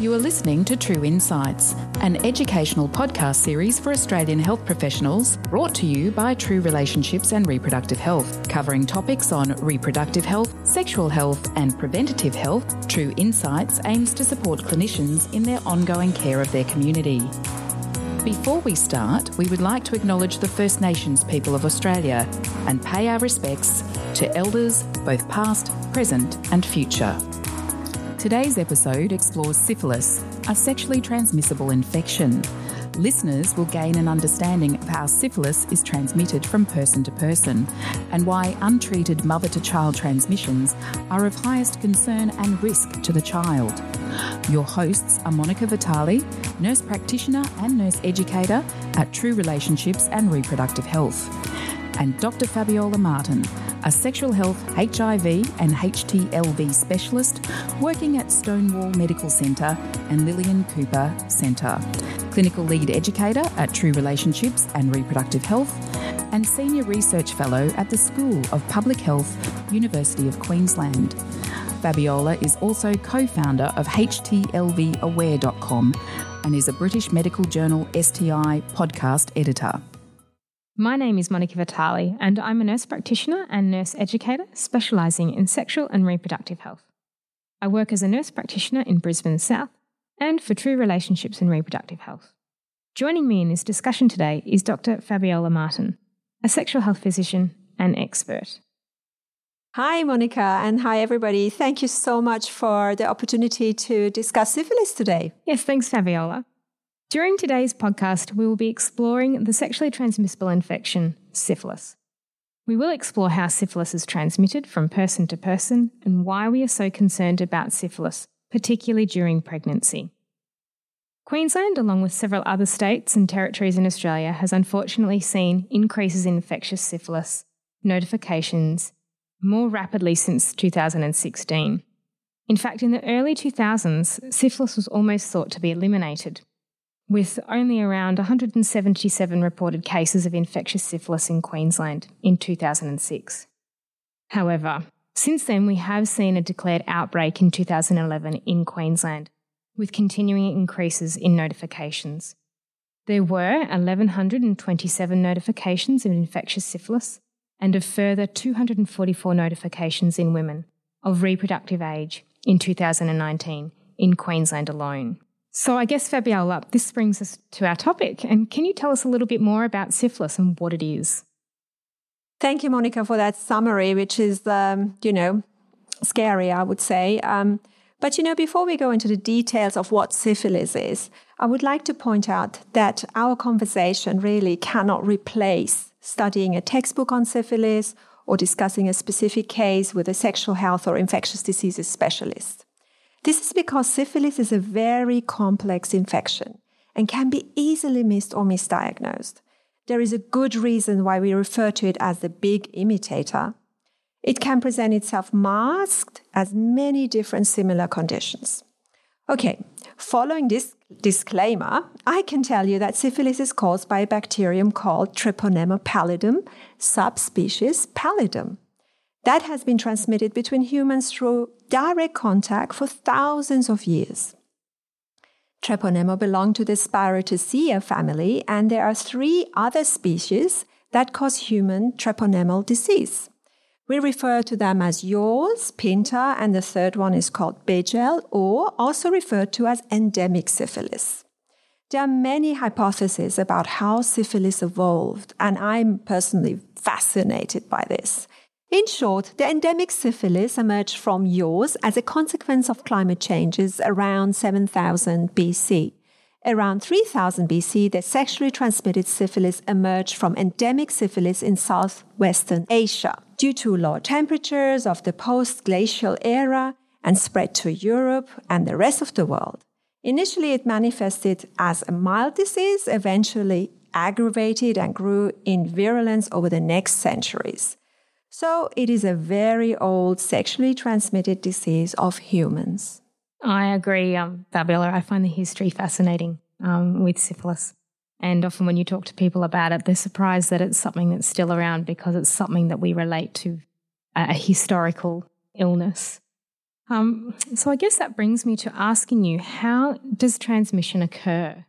You are listening to True Insights, an educational podcast series for Australian health professionals brought to you by True Relationships and Reproductive Health, covering topics on reproductive health, sexual health, and preventative health. True Insights aims to support clinicians in their ongoing care of their community. Before we start, we would like to acknowledge the First Nations people of Australia and pay our respects to elders, both past, present, and future. Today's episode explores syphilis, a sexually transmissible infection. Listeners will gain an understanding of how syphilis is transmitted from person to person and why untreated mother to child transmissions are of highest concern and risk to the child. Your hosts are Monica Vitale, nurse practitioner and nurse educator at True Relationships and Reproductive Health, and Dr. Fabiola Martin, a sexual health, HIV, and HTLV specialist working at Stonewall Medical Centre and Lillian Cooper Centre, clinical lead educator at True Relationships and Reproductive Health, and senior research fellow at the School of Public Health, University of Queensland. Fabiola is also co founder of HTLVaware.com and is a British Medical Journal STI podcast editor. My name is Monica Vitale, and I'm a nurse practitioner and nurse educator specialising in sexual and reproductive health. I work as a nurse practitioner in Brisbane South and for True Relationships and Reproductive Health. Joining me in this discussion today is Dr. Fabiola Martin, a sexual health physician and expert. Hi, Monica, and hi, everybody. Thank you so much for the opportunity to discuss syphilis today. Yes, thanks, Fabiola. During today's podcast, we will be exploring the sexually transmissible infection, syphilis. We will explore how syphilis is transmitted from person to person and why we are so concerned about syphilis, particularly during pregnancy. Queensland, along with several other states and territories in Australia, has unfortunately seen increases in infectious syphilis notifications more rapidly since 2016. In fact, in the early 2000s, syphilis was almost thought to be eliminated with only around 177 reported cases of infectious syphilis in Queensland in 2006. However, since then, we have seen a declared outbreak in 2011 in Queensland, with continuing increases in notifications. There were 1,127 notifications of infectious syphilis and a further 244 notifications in women of reproductive age in 2019 in Queensland alone. So, I guess, Fabiola, this brings us to our topic. And can you tell us a little bit more about syphilis and what it is? Thank you, Monica, for that summary, which is, um, you know, scary, I would say. Um, but, you know, before we go into the details of what syphilis is, I would like to point out that our conversation really cannot replace studying a textbook on syphilis or discussing a specific case with a sexual health or infectious diseases specialist. This is because syphilis is a very complex infection and can be easily missed or misdiagnosed. There is a good reason why we refer to it as the big imitator. It can present itself masked as many different similar conditions. Okay, following this disclaimer, I can tell you that syphilis is caused by a bacterium called Treponema pallidum, subspecies pallidum that has been transmitted between humans through direct contact for thousands of years. Treponema belong to the Spirochaetaceae family, and there are three other species that cause human treponemal disease. We refer to them as yaws, pinta, and the third one is called Bejel, or also referred to as endemic syphilis. There are many hypotheses about how syphilis evolved, and I'm personally fascinated by this. In short, the endemic syphilis emerged from yaws as a consequence of climate changes around 7000 BC. Around 3000 BC, the sexually transmitted syphilis emerged from endemic syphilis in southwestern Asia due to low temperatures of the post glacial era and spread to Europe and the rest of the world. Initially, it manifested as a mild disease, eventually aggravated and grew in virulence over the next centuries. So it is a very old sexually transmitted disease of humans. I agree, um, Fabiola. I find the history fascinating um, with syphilis. And often when you talk to people about it, they're surprised that it's something that's still around because it's something that we relate to a historical illness. Um, so I guess that brings me to asking you how does transmission occur?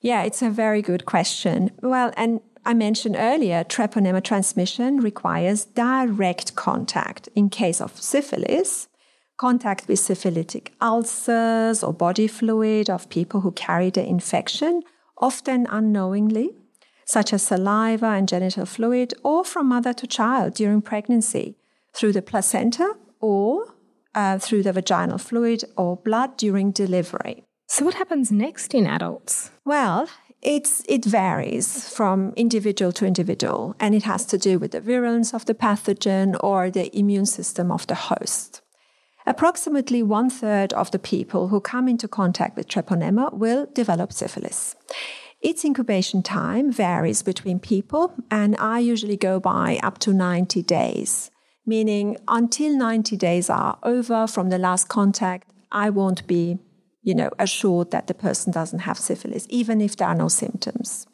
Yeah, it's a very good question. Well, and I mentioned earlier, treponema transmission requires direct contact. In case of syphilis, contact with syphilitic ulcers or body fluid of people who carry the infection, often unknowingly, such as saliva and genital fluid, or from mother to child during pregnancy, through the placenta or uh, through the vaginal fluid or blood during delivery. So, what happens next in adults? Well, it's, it varies from individual to individual, and it has to do with the virulence of the pathogen or the immune system of the host. Approximately one third of the people who come into contact with treponema will develop syphilis. Its incubation time varies between people, and I usually go by up to 90 days, meaning until 90 days are over from the last contact, I won't be you know, assured that the person doesn't have syphilis, even if there are no symptoms.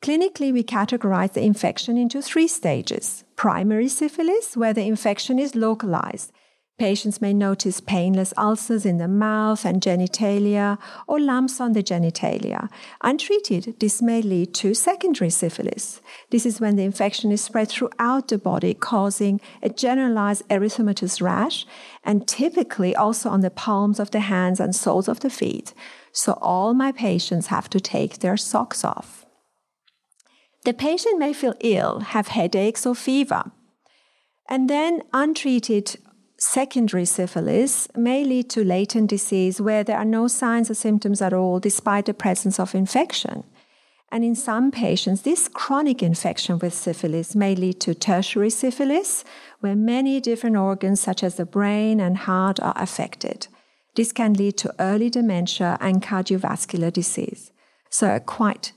Clinically, we categorize the infection into three stages primary syphilis, where the infection is localized, Patients may notice painless ulcers in the mouth and genitalia or lumps on the genitalia. Untreated, this may lead to secondary syphilis. This is when the infection is spread throughout the body, causing a generalized erythematous rash and typically also on the palms of the hands and soles of the feet. So all my patients have to take their socks off. The patient may feel ill, have headaches or fever. And then untreated secondary syphilis may lead to latent disease where there are no signs or symptoms at all despite the presence of infection. And in some patients, this chronic infection with syphilis may lead to tertiary syphilis, where many different organs, such as the brain and heart, are affected. This can lead to early dementia and cardiovascular disease. So, a quite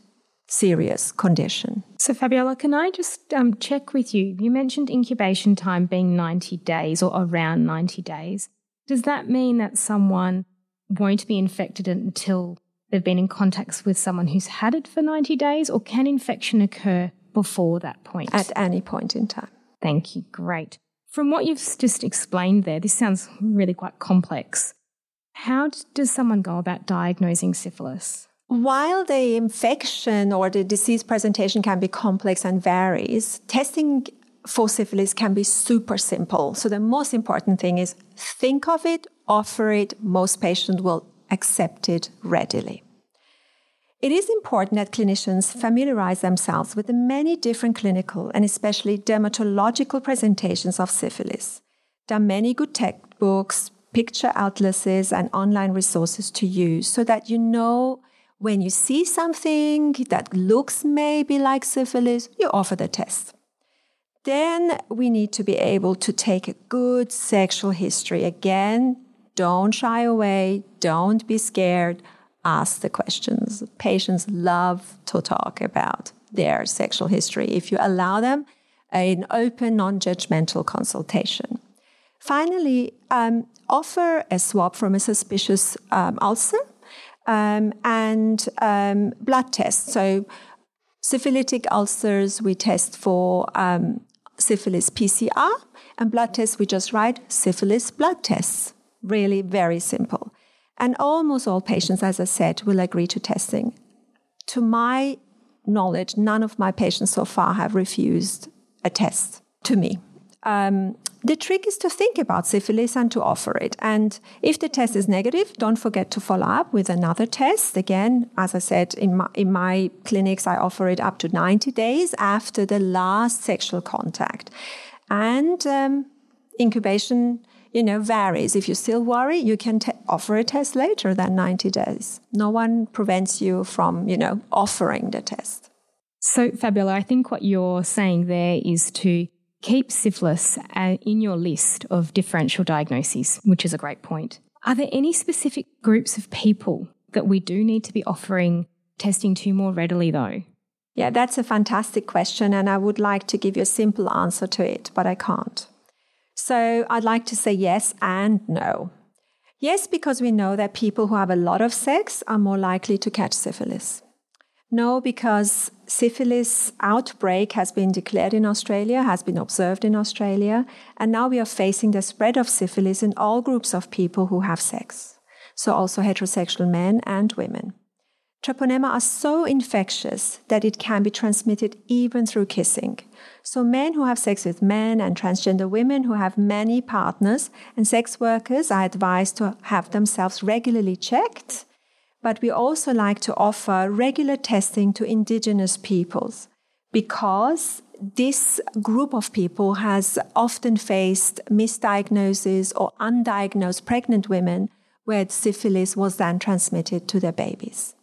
serious condition. So, Fabiola, can I just um, check with you? You mentioned incubation time being 90 days or around 90 days. Does that mean that someone won't be infected until they've been in contact with someone who's had it for 90 days, or can infection occur before that point? At any point in time. Thank you. Great. From what you've just explained there, this sounds really quite complex. How does someone go about diagnosing syphilis? While the infection or the disease presentation can be complex and varies, testing for syphilis can be super simple. So the most important thing is think of it, offer it, most patients will accept it readily. It is important that clinicians familiarize themselves with the many different clinical and especially dermatological presentations of syphilis. There are many good textbooks, picture atlases, and online resources to use so that you know when you see something that looks maybe like syphilis, you offer the test. Then we need to be able to take a good sexual history. Again, don't shy away, don't be scared, ask the questions. Patients love to talk about their sexual history if you allow them an open, non judgmental consultation. Finally, um, offer a swab from a suspicious um, ulcer um, and um, blood tests. So, syphilitic ulcers, we test for um, syphilis PCR, and blood tests, we just write syphilis blood tests. Really very simple. And almost all patients, as I said, will agree to testing. To my knowledge, none of my patients so far have refused a test to me. Um, the trick is to think about syphilis and to offer it. And if the test is negative, don't forget to follow up with another test. Again, as I said, in my, in my clinics, I offer it up to 90 days after the last sexual contact. And um, incubation, you know, varies. If you still worry, you can offer a test later than 90 days. No one prevents you from, you know, offering the test. So, Fabiola, I think what you're saying there is to keep syphilis uh, in your list of differential diagnoses, which is a great point. Are there any specific groups of people that we do need to be offering testing to more readily, though? Yeah, that's a fantastic question, and I would like to give you a simple answer to it, but I can't. So I'd like to say yes and no. Yes, because we know that people who have a lot of sex are more likely to catch syphilis. No, because syphilis outbreak has been declared in Australia, has been observed in Australia, and now we are facing the spread of syphilis in all groups of people who have sex. So also heterosexual men and women. Treponema are so infectious that it can be transmitted even through kissing. So men who have sex with men and transgender women who have many partners and sex workers are advised to have themselves regularly checked but we also like to offer regular testing to indigenous peoples because this group of people has often faced misdiagnosis or undiagnosed pregnant women where syphilis was then transmitted to their babies.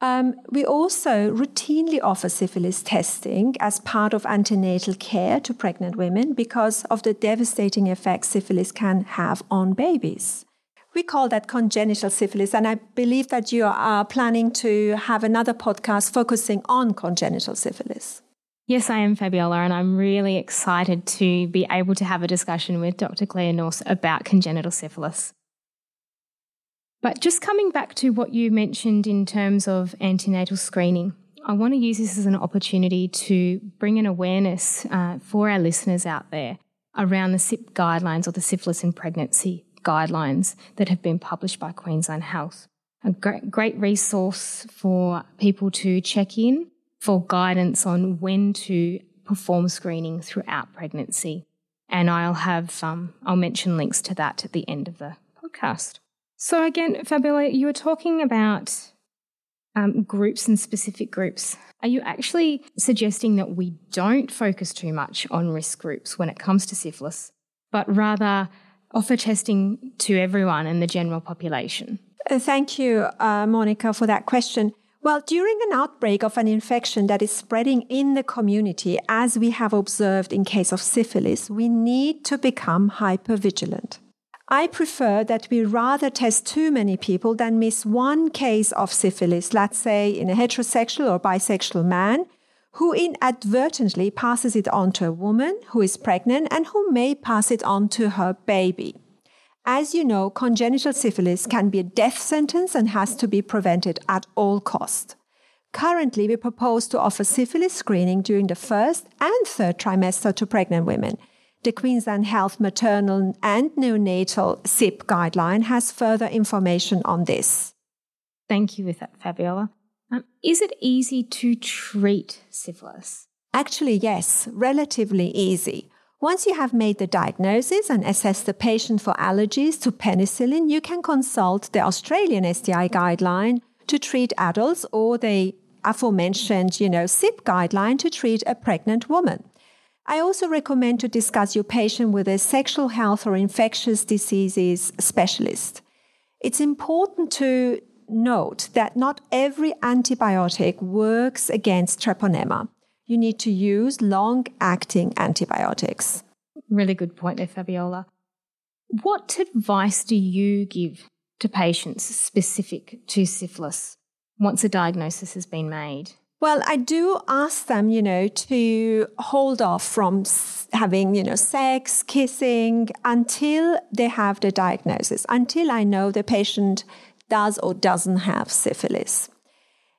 Um, we also routinely offer syphilis testing as part of antenatal care to pregnant women because of the devastating effects syphilis can have on babies. We call that congenital syphilis, and I believe that you are planning to have another podcast focusing on congenital syphilis. Yes, I am, Fabiola, and I'm really excited to be able to have a discussion with Dr. Claire Nourse about congenital syphilis. But just coming back to what you mentioned in terms of antenatal screening, I want to use this as an opportunity to bring an awareness uh, for our listeners out there around the SIP guidelines or the syphilis in pregnancy guidelines that have been published by Queensland Health. A great, resource for people to check in for guidance on when to perform screening throughout pregnancy. And I'll have, um, I'll mention links to that at the end of the podcast. So again, Fabiola, you were talking about um, groups and specific groups. Are you actually suggesting that we don't focus too much on risk groups when it comes to syphilis, but rather offer testing to everyone in the general population? Uh, thank you, uh, Monica, for that question. Well, during an outbreak of an infection that is spreading in the community, as we have observed in case of syphilis, we need to become hypervigilant. I prefer that we rather test too many people than miss one case of syphilis, let's say in a heterosexual or bisexual man, who inadvertently passes it on to a woman who is pregnant and who may pass it on to her baby. As you know, congenital syphilis can be a death sentence and has to be prevented at all cost. Currently, we propose to offer syphilis screening during the first and third trimester to pregnant women. The Queensland Health Maternal and Neonatal SIP guideline has further information on this. Thank you with that, Fabiola. Um, is it easy to treat syphilis? Actually, yes, relatively easy. Once you have made the diagnosis and assessed the patient for allergies to penicillin, you can consult the Australian STI guideline to treat adults or the aforementioned, you know, SIP guideline to treat a pregnant woman. I also recommend to discuss your patient with a sexual health or infectious diseases specialist. It's important to note that not every antibiotic works against treponema. You need to use long acting antibiotics. Really good point there, Fabiola. What advice do you give to patients specific to syphilis once a diagnosis has been made? Well, I do ask them, you know, to hold off from having, you know, sex, kissing until they have the diagnosis, until I know the patient does or doesn't have syphilis.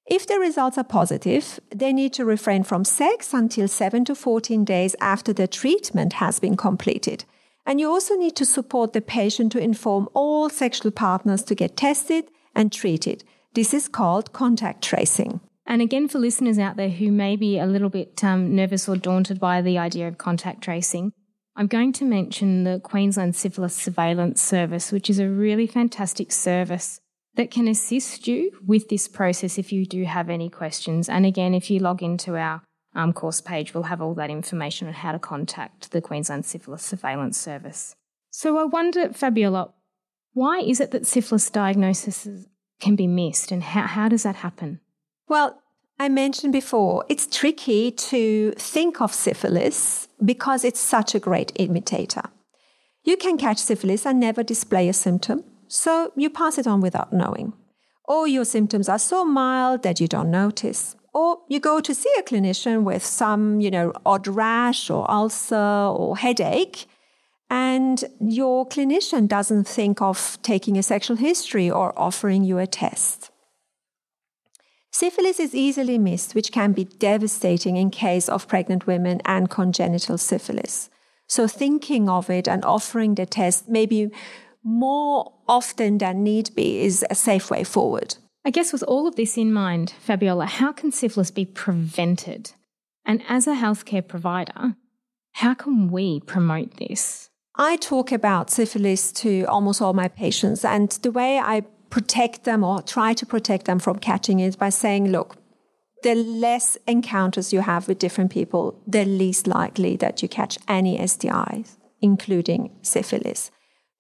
If the results are positive, they need to refrain from sex until 7 to 14 days after the treatment has been completed. And you also need to support the patient to inform all sexual partners to get tested and treated. This is called contact tracing. And again, for listeners out there who may be a little bit um, nervous or daunted by the idea of contact tracing, I'm going to mention the Queensland Syphilis Surveillance Service, which is a really fantastic service that can assist you with this process if you do have any questions. And again, if you log into our um, course page, we'll have all that information on how to contact the Queensland Syphilis Surveillance Service. So I wonder, Fabiola, why is it that syphilis diagnosis can be missed and how, how does that happen? Well, I mentioned before, it's tricky to think of syphilis because it's such a great imitator. You can catch syphilis and never display a symptom. So you pass it on without knowing. Or your symptoms are so mild that you don't notice. Or you go to see a clinician with some, you know, odd rash or ulcer or headache, and your clinician doesn't think of taking a sexual history or offering you a test. Syphilis is easily missed, which can be devastating in case of pregnant women and congenital syphilis. So thinking of it and offering the test maybe more often than need be is a safe way forward. I guess with all of this in mind, Fabiola, how can syphilis be prevented? And as a healthcare provider, how can we promote this? I talk about syphilis to almost all my patients, and the way I protect them or try to protect them from catching it by saying, look, the less encounters you have with different people, the least likely that you catch any STIs, including syphilis.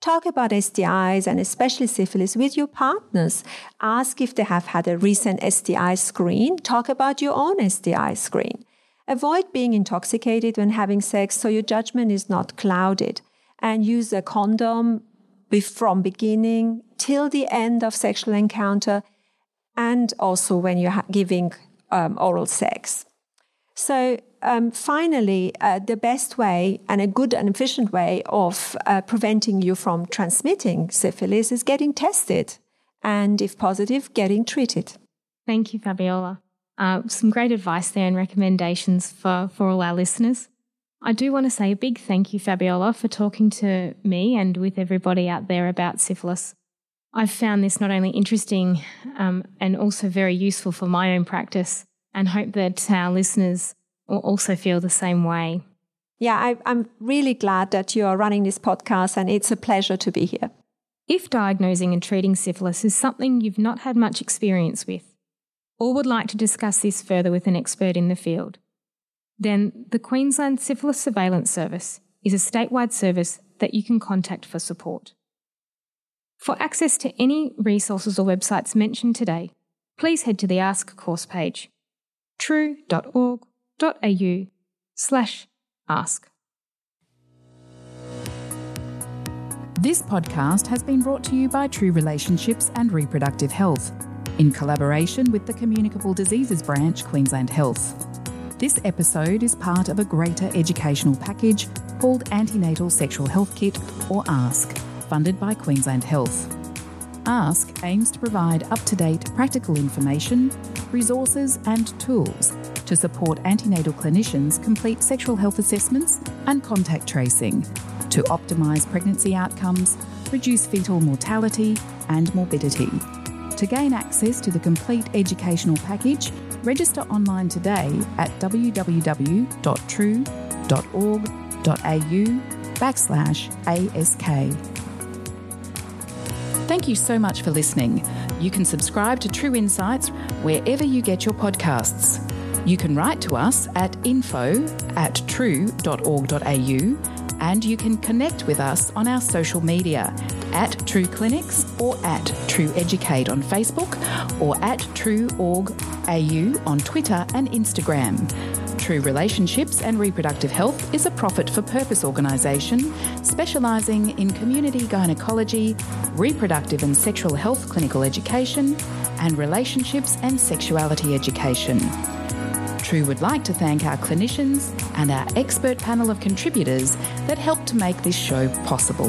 Talk about STIs and especially syphilis with your partners. Ask if they have had a recent STI screen. Talk about your own STI screen. Avoid being intoxicated when having sex so your judgment is not clouded. And use a condom from beginning till the end of sexual encounter and also when you're giving um, oral sex. So, um, finally, uh, the best way and a good and efficient way of uh, preventing you from transmitting syphilis is getting tested and, if positive, getting treated. Thank you, Fabiola. Uh, some great advice there and recommendations for, for all our listeners. I do want to say a big thank you, Fabiola, for talking to me and with everybody out there about syphilis. I've found this not only interesting um, and also very useful for my own practice, and hope that our listeners will also feel the same way. Yeah, I, I'm really glad that you are running this podcast, and it's a pleasure to be here. If diagnosing and treating syphilis is something you've not had much experience with, or would like to discuss this further with an expert in the field, then the Queensland Syphilis Surveillance Service is a statewide service that you can contact for support. For access to any resources or websites mentioned today, please head to the Ask course page true.org.au slash ask. This podcast has been brought to you by True Relationships and Reproductive Health in collaboration with the Communicable Diseases Branch, Queensland Health. This episode is part of a greater educational package called Antenatal Sexual Health Kit, or ASK, funded by Queensland Health. ASK aims to provide up to date practical information, resources, and tools to support antenatal clinicians complete sexual health assessments and contact tracing to optimise pregnancy outcomes, reduce fetal mortality and morbidity. To gain access to the complete educational package, register online today at www.true.org.au backslash ASK. Thank you so much for listening. You can subscribe to True Insights wherever you get your podcasts. You can write to us at info at true.org.au and you can connect with us on our social media at True Clinics or at True Educate on Facebook or at True.org.au on Twitter and Instagram. True Relationships and Reproductive Health is a profit for purpose organisation specialising in community gynecology, reproductive and sexual health clinical education, and relationships and sexuality education. True would like to thank our clinicians and our expert panel of contributors that helped to make this show possible.